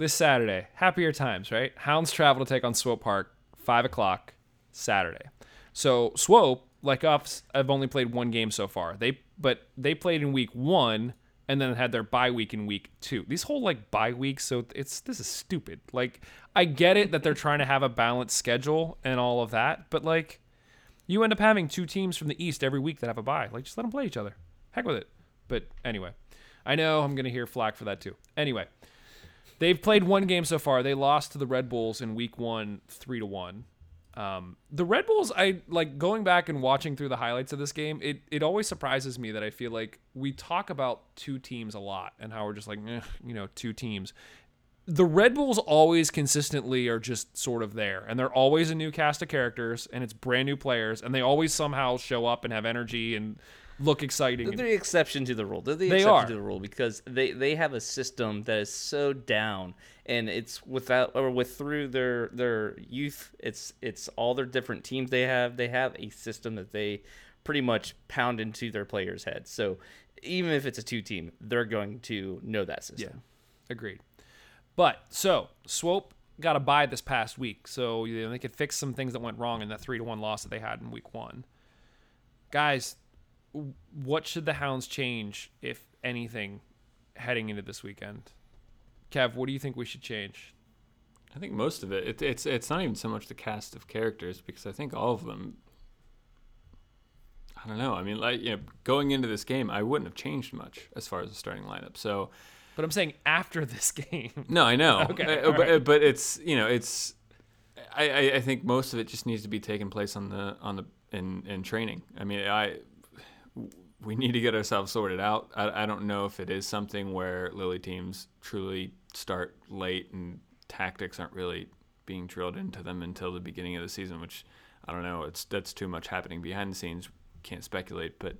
this Saturday, happier times, right? Hounds travel to take on Swope Park, five o'clock Saturday. So Swope, like us, have only played one game so far. They but they played in week one and then had their bye week in week two. These whole like bye weeks, so it's this is stupid. Like I get it that they're trying to have a balanced schedule and all of that, but like you end up having two teams from the East every week that have a bye. Like, just let them play each other. Heck with it. But anyway, I know I'm to hear flack for that too. Anyway, they've played one game so far. They lost to the Red Bulls in week one, three to one. Um, the Red Bulls, I like going back and watching through the highlights of this game. It it always surprises me that I feel like we talk about two teams a lot and how we're just like, eh, you know, two teams the Red Bulls always consistently are just sort of there, and they're always a new cast of characters, and it's brand new players, and they always somehow show up and have energy and look exciting. They're the exception to the rule. They're the They exception are. to the rule because they, they have a system that is so down, and it's without or with through their their youth. It's it's all their different teams they have. They have a system that they pretty much pound into their players' heads. So even if it's a two team, they're going to know that system. Yeah, agreed. But so Swope got a bye this past week, so you know, they could fix some things that went wrong in that three to one loss that they had in week one. Guys, what should the Hounds change, if anything, heading into this weekend? Kev, what do you think we should change? I think most of it, it it's it's not even so much the cast of characters because I think all of them. I don't know. I mean, like you know, going into this game, I wouldn't have changed much as far as the starting lineup. So But I'm saying after this game. no, I know. Okay, Uh, but, right. but it's you know it's. I, I, I think most of it just needs to be taking place on the on the in in training. I mean, I we need to get ourselves sorted out. I, I don't know if it is something where Lilley teams truly start late and tactics aren't really being drilled into them until the beginning of the season, which I don't know. It's that's too much happening behind the scenes. Can't speculate, but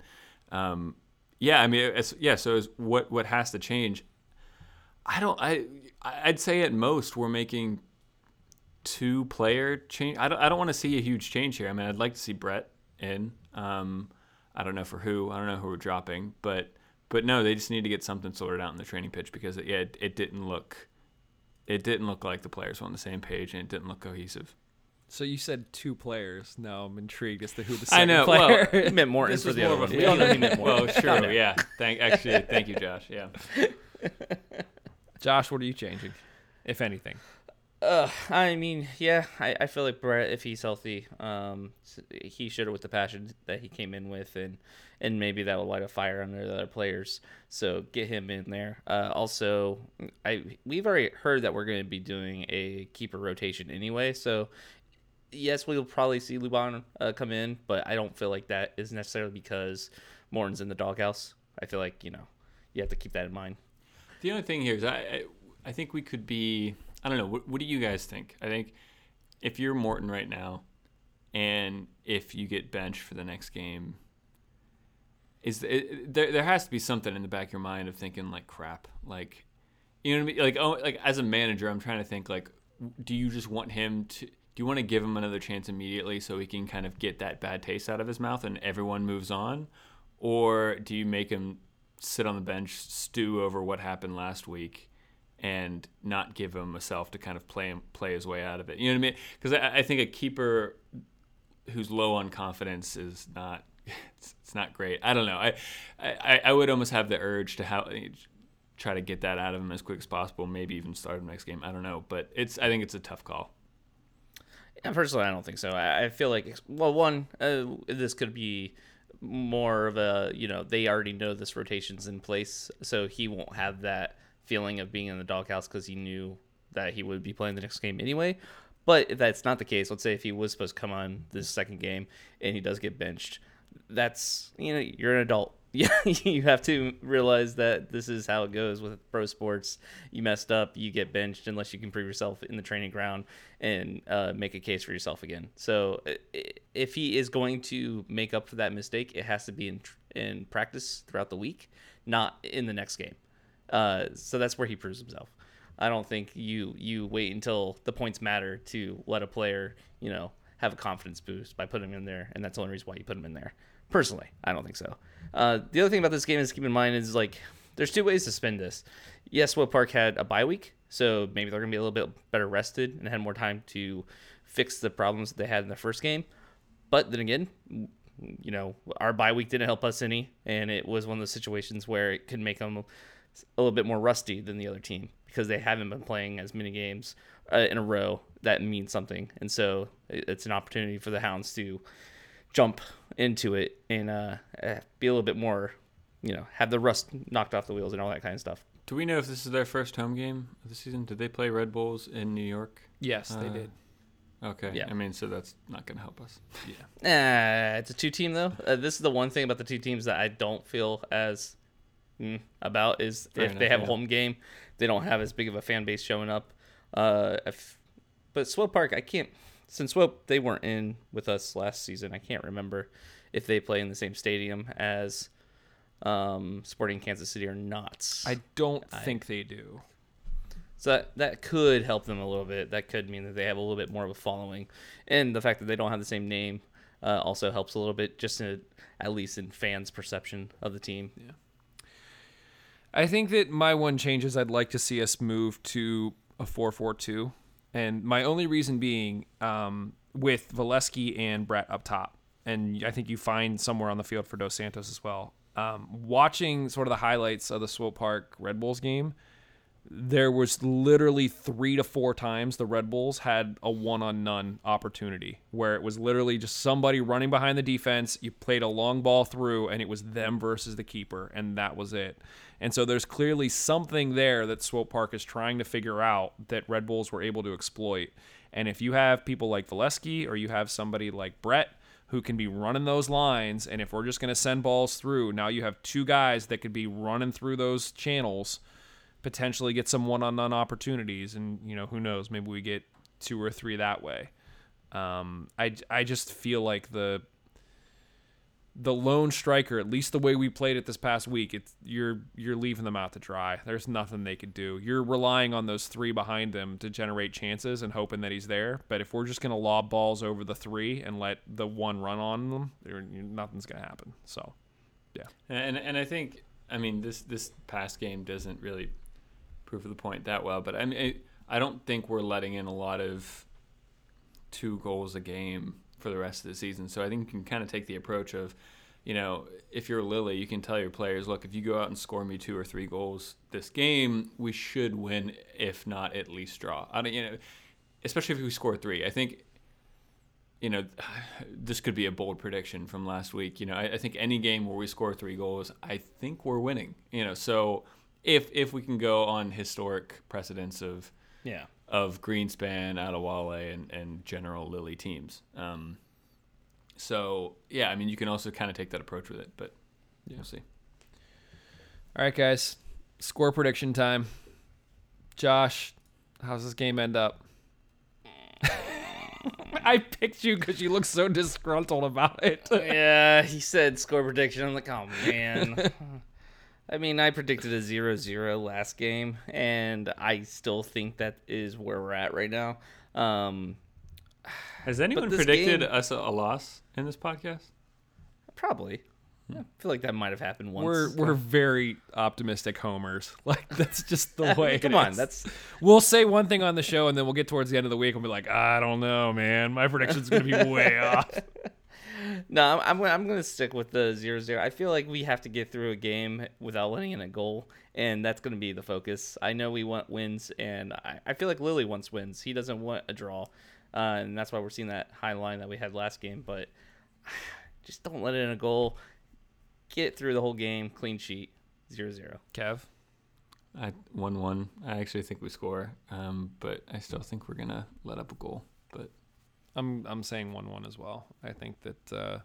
um, yeah, I mean, it's, yeah. So is what what has to change? I don't. I I'd say at most we're making two player change. I don't. I don't want to see a huge change here. I mean, I'd like to see Brett in. Um, I don't know for who. I don't know who we're dropping, but but no, they just need to get something sorted out in the training pitch because it, yeah, it, it didn't look. It didn't look like the players were on the same page, and it didn't look cohesive. So you said two players. Now I'm intrigued as to who the same. I know, player. well, He meant Morton This for the other one. a We all know he meant Morton. Well, sure, yeah. Thank actually, thank you, Josh. Yeah. Josh, what are you changing, if anything? Uh, I mean, yeah, I, I feel like Brett, if he's healthy, um, he should have with the passion that he came in with, and and maybe that will light a fire under the other players. So get him in there. Uh, also, I we've already heard that we're going to be doing a keeper rotation anyway. So yes, we'll probably see Luban uh, come in, but I don't feel like that is necessarily because Morton's in the doghouse. I feel like you know you have to keep that in mind. The only thing here is I, I, I think we could be. I don't know. What, what do you guys think? I think if you're Morton right now, and if you get benched for the next game, is it, there there has to be something in the back of your mind of thinking like crap, like you know what I mean? Like oh, like as a manager, I'm trying to think like, do you just want him to? Do you want to give him another chance immediately so he can kind of get that bad taste out of his mouth and everyone moves on, or do you make him sit on the bench, stew over what happened last week, and not give him a self to kind of play play his way out of it. You know what I mean? Because I, I think a keeper who's low on confidence is not it's, it's not great. I don't know. I, I I would almost have the urge to how try to get that out of him as quick as possible. Maybe even start him next game. I don't know, but it's I think it's a tough call. Yeah, personally, I don't think so. I, I feel like, well, one, uh, this could be more of a, you know, they already know this rotation's in place, so he won't have that feeling of being in the doghouse because he knew that he would be playing the next game anyway. But if that's not the case, let's say if he was supposed to come on this second game and he does get benched, that's, you know, you're an adult. Yeah, you have to realize that this is how it goes with pro sports. You messed up, you get benched unless you can prove yourself in the training ground and uh, make a case for yourself again. So if he is going to make up for that mistake, it has to be in in practice throughout the week, not in the next game. Uh, so that's where he proves himself. I don't think you you wait until the points matter to let a player you know have a confidence boost by putting him in there, and that's the only reason why you put him in there. Personally, I don't think so. Uh, the other thing about this game is keep in mind is like there's two ways to spin this. Yes, Will Park had a bye week, so maybe they're gonna be a little bit better rested and had more time to fix the problems that they had in the first game. But then again, you know, our bye week didn't help us any, and it was one of those situations where it could make them a little bit more rusty than the other team because they haven't been playing as many games uh, in a row that means something, and so it's an opportunity for the Hounds to jump into it and uh, eh, be a little bit more, you know, have the rust knocked off the wheels and all that kind of stuff. Do we know if this is their first home game of the season? Did they play Red Bulls in New York? Yes, they Uh, did. Okay. Yeah. I mean, so that's not going to help us. Yeah. Uh, it's a two team though. Uh, this is the one thing about the two teams that I don't feel as mm, about is Fair if they enough, have a home game, they don't have as big of a fan base showing up. Uh, if, but Swope Park, I can't since Swope they weren't in with us last season. I can't remember if they play in the same stadium as um, Sporting Kansas City or not. I don't think they do. So that, that could help them a little bit. That could mean that they have a little bit more of a following, and the fact that they don't have the same name uh, also helps a little bit, just in, at least in fans' perception of the team. I think that my one change is I'd like to see us move to a 4-4-2, and my only reason being um, with Volesky and Brett up top, and I think you find somewhere on the field for Dos Santos as well. Um, watching sort of the highlights of the Swope Park Red Bulls game, there was literally three to four times the Red Bulls had a one on none opportunity where it was literally just somebody running behind the defense. You played a long ball through, and it was them versus the keeper, and that was it. And so there's clearly something there that Swope Park is trying to figure out that Red Bulls were able to exploit. And if you have people like Volesky or you have somebody like Brett who can be running those lines, and if we're just going to send balls through, now you have two guys that could be running through those channels potentially get some one-on-one opportunities and you know who knows maybe we get two or three that way. Um, I, I just feel like the the lone striker at least the way we played it this past week it's you're you're leaving them out to dry. There's nothing they could do. You're relying on those three behind him to generate chances and hoping that he's there. But if we're just to lob balls over the three and let the one run on them nothing's to happen. So yeah. And and I think I mean this this past game doesn't really prove the point that well, but I mean it, I don't think we're letting in a lot of two goals a game for the rest of the season. So I think you can kind of take the approach of, you know, if you're Lilley, you can tell your players, look, if you go out and score me two or three goals this game, we should win, if not at least draw. I don't, you know, especially if we score three. I think you know, this could be a bold prediction from last week. You know, I, I think any game where we score three goals, I think we're winning. You know, so if if we can go on historic precedents of Yeah. of Greenspan, Adewole, and and General Lilley teams. Um, so yeah, I mean, you can also kind of take that approach with it, but we'll see. All right, guys. Score prediction time. Josh, how's this game end up? I picked you because you look so disgruntled about it. yeah, he said score prediction. I'm like, oh man. I mean, I predicted a 0-0 last game, and I still think that is where we're at right now. Um, Has anyone predicted game- us a, a loss in this podcast? probably. Yeah, I feel like that might have happened once. We're we're very optimistic homers. Like that's just the I way. mean, come it on, is. that's We'll say one thing on the show, and then we'll get towards the end of the week and be like, I don't know, man. My prediction's gonna be way off. No. I'm I'm, gonna- I'm going to stick with the 0-0. I feel like we have to get through a game without letting in a goal, and that's going to be the focus. I know we want wins, and I, I feel like Lilley wants wins. He doesn't want a draw, uh, and that's why we're seeing that high line that we had last game. But just don't let it in a goal. Get through the whole game, clean sheet, 0-0. Kev, I one one. I actually think we score, um, but I still think we're gonna let up a goal. But I'm I'm saying one one as well. I think that uh,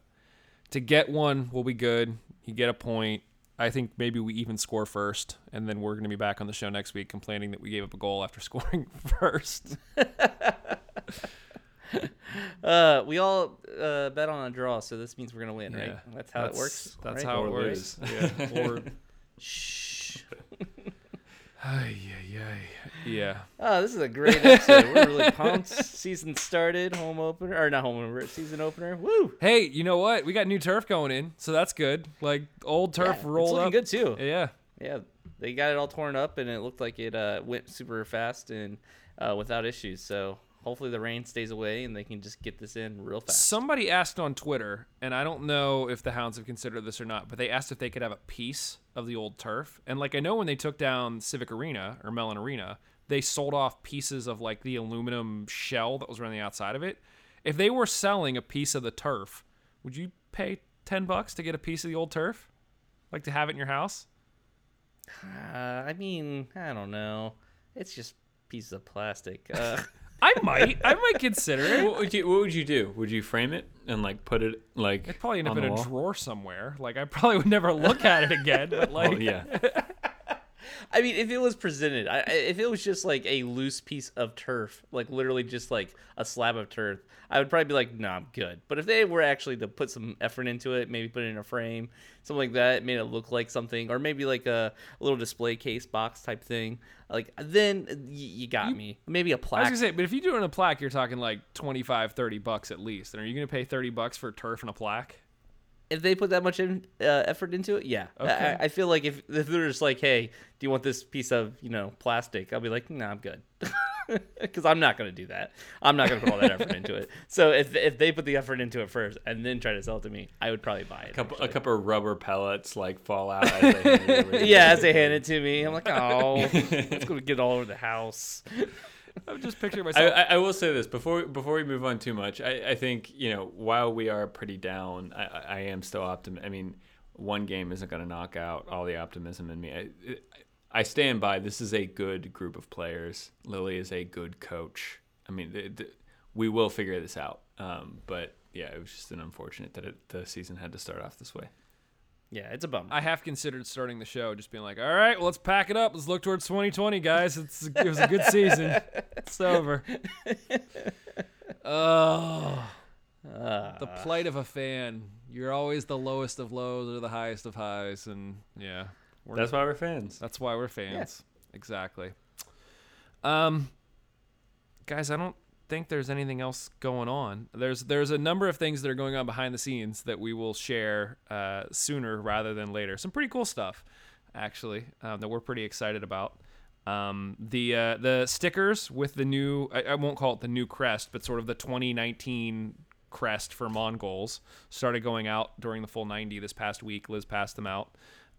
to get one will be good. You get a point. I think maybe we even score first, and then we're going to be back on the show next week complaining that we gave up a goal after scoring first. Uh, we all uh, bet on a draw, so this means we're gonna win, right? That's how it works. That's right? how Or it works. Yeah. Or Shh. Ay, ay, ay. Yeah. Oh, this is a great episode. We're really pumped. Season started, home opener or not home opener, season opener. Woo! Hey, you know what? We got new turf going in, so that's good. Like old turf Yeah, rolled it's looking up. good too. Yeah. Yeah, they got it all torn up, and it looked like it uh, went super fast and uh, without issues. So hopefully the rain stays away, and they can just get this in real fast. Somebody asked on Twitter, and I don't know if the Hounds have considered this or not, but they asked if they could have a piece of the old turf. And like I know when they took down Civic Arena or Mellon Arena, they sold off pieces of like the aluminum shell that was around the outside of it. If they were selling a piece of the turf, would you pay ten bucks to get a piece of the old turf? Like to have it in your house? Uh, I mean, I don't know. It's just pieces of plastic. Uh, I might. I might consider it. What would you What would you do? Would you frame it and like put it like? It'd probably end up in a wall? drawer somewhere. Like I probably would never look at it again. But like, Oh yeah. I mean, if it was presented, I, if it was just like a loose piece of turf, like literally just like a slab of turf, I would probably be like, "No, I'm good." But if they were actually to put some effort into it, maybe put it in a frame, something like that, made it look like something, or maybe like a, a little display case box type thing, like then y- you got me. Maybe a I was plaque. gonna say, but if you do it in a plaque, you're talking like 25, 30 bucks at least. And are you gonna pay 30 bucks for turf and a plaque? If they put that much in, uh, effort into it, yeah. Okay. I, I feel like if, if they're just like, hey, do you want this piece of you know plastic? I'll be like, no, I'm good. Because I'm not gonna do that. I'm not gonna put all that effort into it. So if if they put the effort into it first and then try to sell it to me, I would probably buy it. A couple, a couple of rubber pellets like fall out. As they hand it over to yeah, as they hand it to me, I'm like, oh, it's gonna get all over the house. I'm just picturing myself. I, I will say this before before we move on too much. I, I think you know while we are pretty down, I, I- I am still optimistic. I mean, one game isn't going to knock out all the optimism in me. I, I stand by. This is a good group of players. Lilley is a good coach. I mean, the, the, we will figure this out. Um, but yeah, it was just an unfortunate that it, the season had to start off this way. Yeah, it's a bum. I have considered starting the show, just being like, all right, well, let's pack it up. Let's look towards 2020, guys. It's it was a good season. It's over. Oh, the plight of a fan. You're always the lowest of lows or the highest of highs, and yeah, That's why we're fans. That's why we're fans. Exactly. Um, guys, I don't think there's anything else going on. There's there's a number of things that are going on behind the scenes that we will share uh, sooner rather than later. Some pretty cool stuff, actually, um, that we're pretty excited about. Um, the uh, the stickers with the new I, I won't call it the new crest, but sort of the 2019 crest for Mongols started going out during the full 90 this past week. Liz passed them out.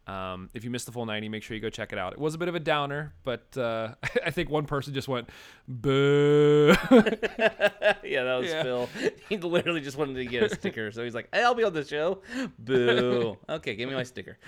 Um, if you missed the full 90, make sure you go check it out. It was a bit of a downer, but uh, I think one person just went, boo. yeah, that was Yeah. Phil. He literally just wanted to get a sticker, so he's like, "Hey, I'll be on the show." Boo. Okay, give me my sticker.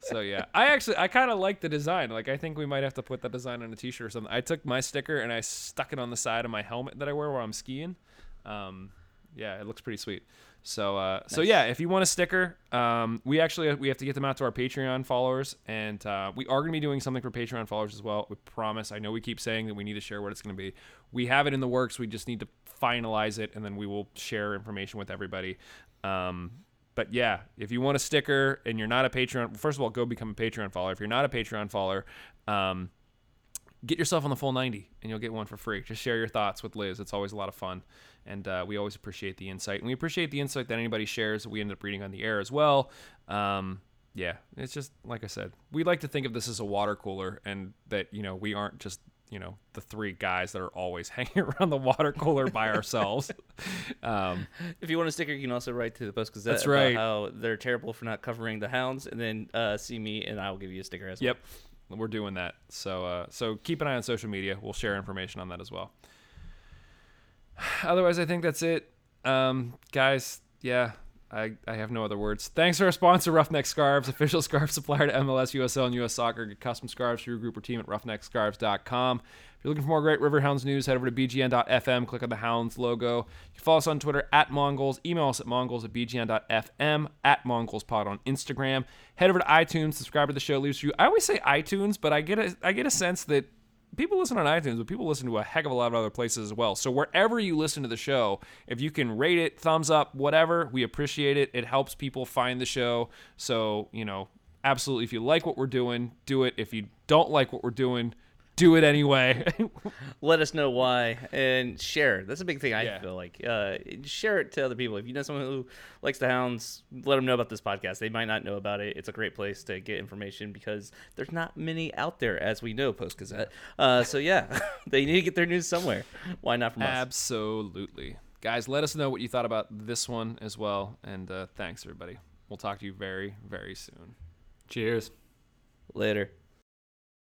so yeah, I actually, I kind of like the design. Like, I think we might have to put that design on a t-shirt or something. I took my sticker and I stuck it on the side of my helmet that I wear while I'm skiing. Um, yeah, it looks pretty sweet. So, uh, so yeah, if you want a sticker, um, we actually we have to get them out to our Patreon followers, and uh, we are going to be doing something for Patreon followers as well. We promise. I know we keep saying that we need to share what it's going to be. We have it in the works. We just need to finalize it, and then we will share information with everybody. Um, but yeah, if you want a sticker and you're not a Patreon, first of all, go become a Patreon follower. If you're not a Patreon follower, um, get yourself on the full 90 and you'll get one for free. Just share your thoughts with Liz. It's always a lot of fun. And uh, we always appreciate the insight. And we appreciate the insight that anybody shares that we end up reading on the air as well. Um, yeah, it's just like I said, we like to think of this as a water cooler and that, you know, we aren't just, you know, the three guys that are always hanging around the water cooler by ourselves. Um, If you want a sticker, you can also write to the Post Gazette That's about right. how they're terrible for not covering the hounds, and then uh, see me, and I will give you a sticker as well. Yep, we're doing that. So uh, so keep an eye on social media. We'll share information on that as well. Otherwise, I think that's it, um, guys. Yeah. I, I have no other words. Thanks to our sponsor, Roughneck Scarves, official scarf supplier to MLS, USL, and US Soccer. Get custom scarves for your group or team at roughneckscarves.com. You're looking for more great Riverhounds news, head over to bgn.fm, click on the Hounds logo. You can follow us on Twitter at Mongols, email us at mongols at bgn.fm, at mongolspod on Instagram. Head over to iTunes, subscribe to the show, leave us review. I always say iTunes, but I get a, I get a sense that people listen on iTunes, but people listen to a heck of a lot of other places as well. So wherever you listen to the show, if you can rate it, thumbs up, whatever, we appreciate it. It helps people find the show. So, you know, absolutely, if you like what we're doing, do it. If you don't like what we're doing, do it anyway. Let us know why and share. That's a big thing I Yeah. feel like. Uh, share it to other people. If you know someone who likes the hounds, let them know about this podcast. They might not know about it. It's a great place to get information because there's not many out there, as we know, Post Gazette. Uh, so yeah, they need to get their news somewhere. Why not from us? Absolutely. Guys, let us know what you thought about this one as well. And uh, thanks, everybody. We'll talk to you very, very soon. Cheers. Later.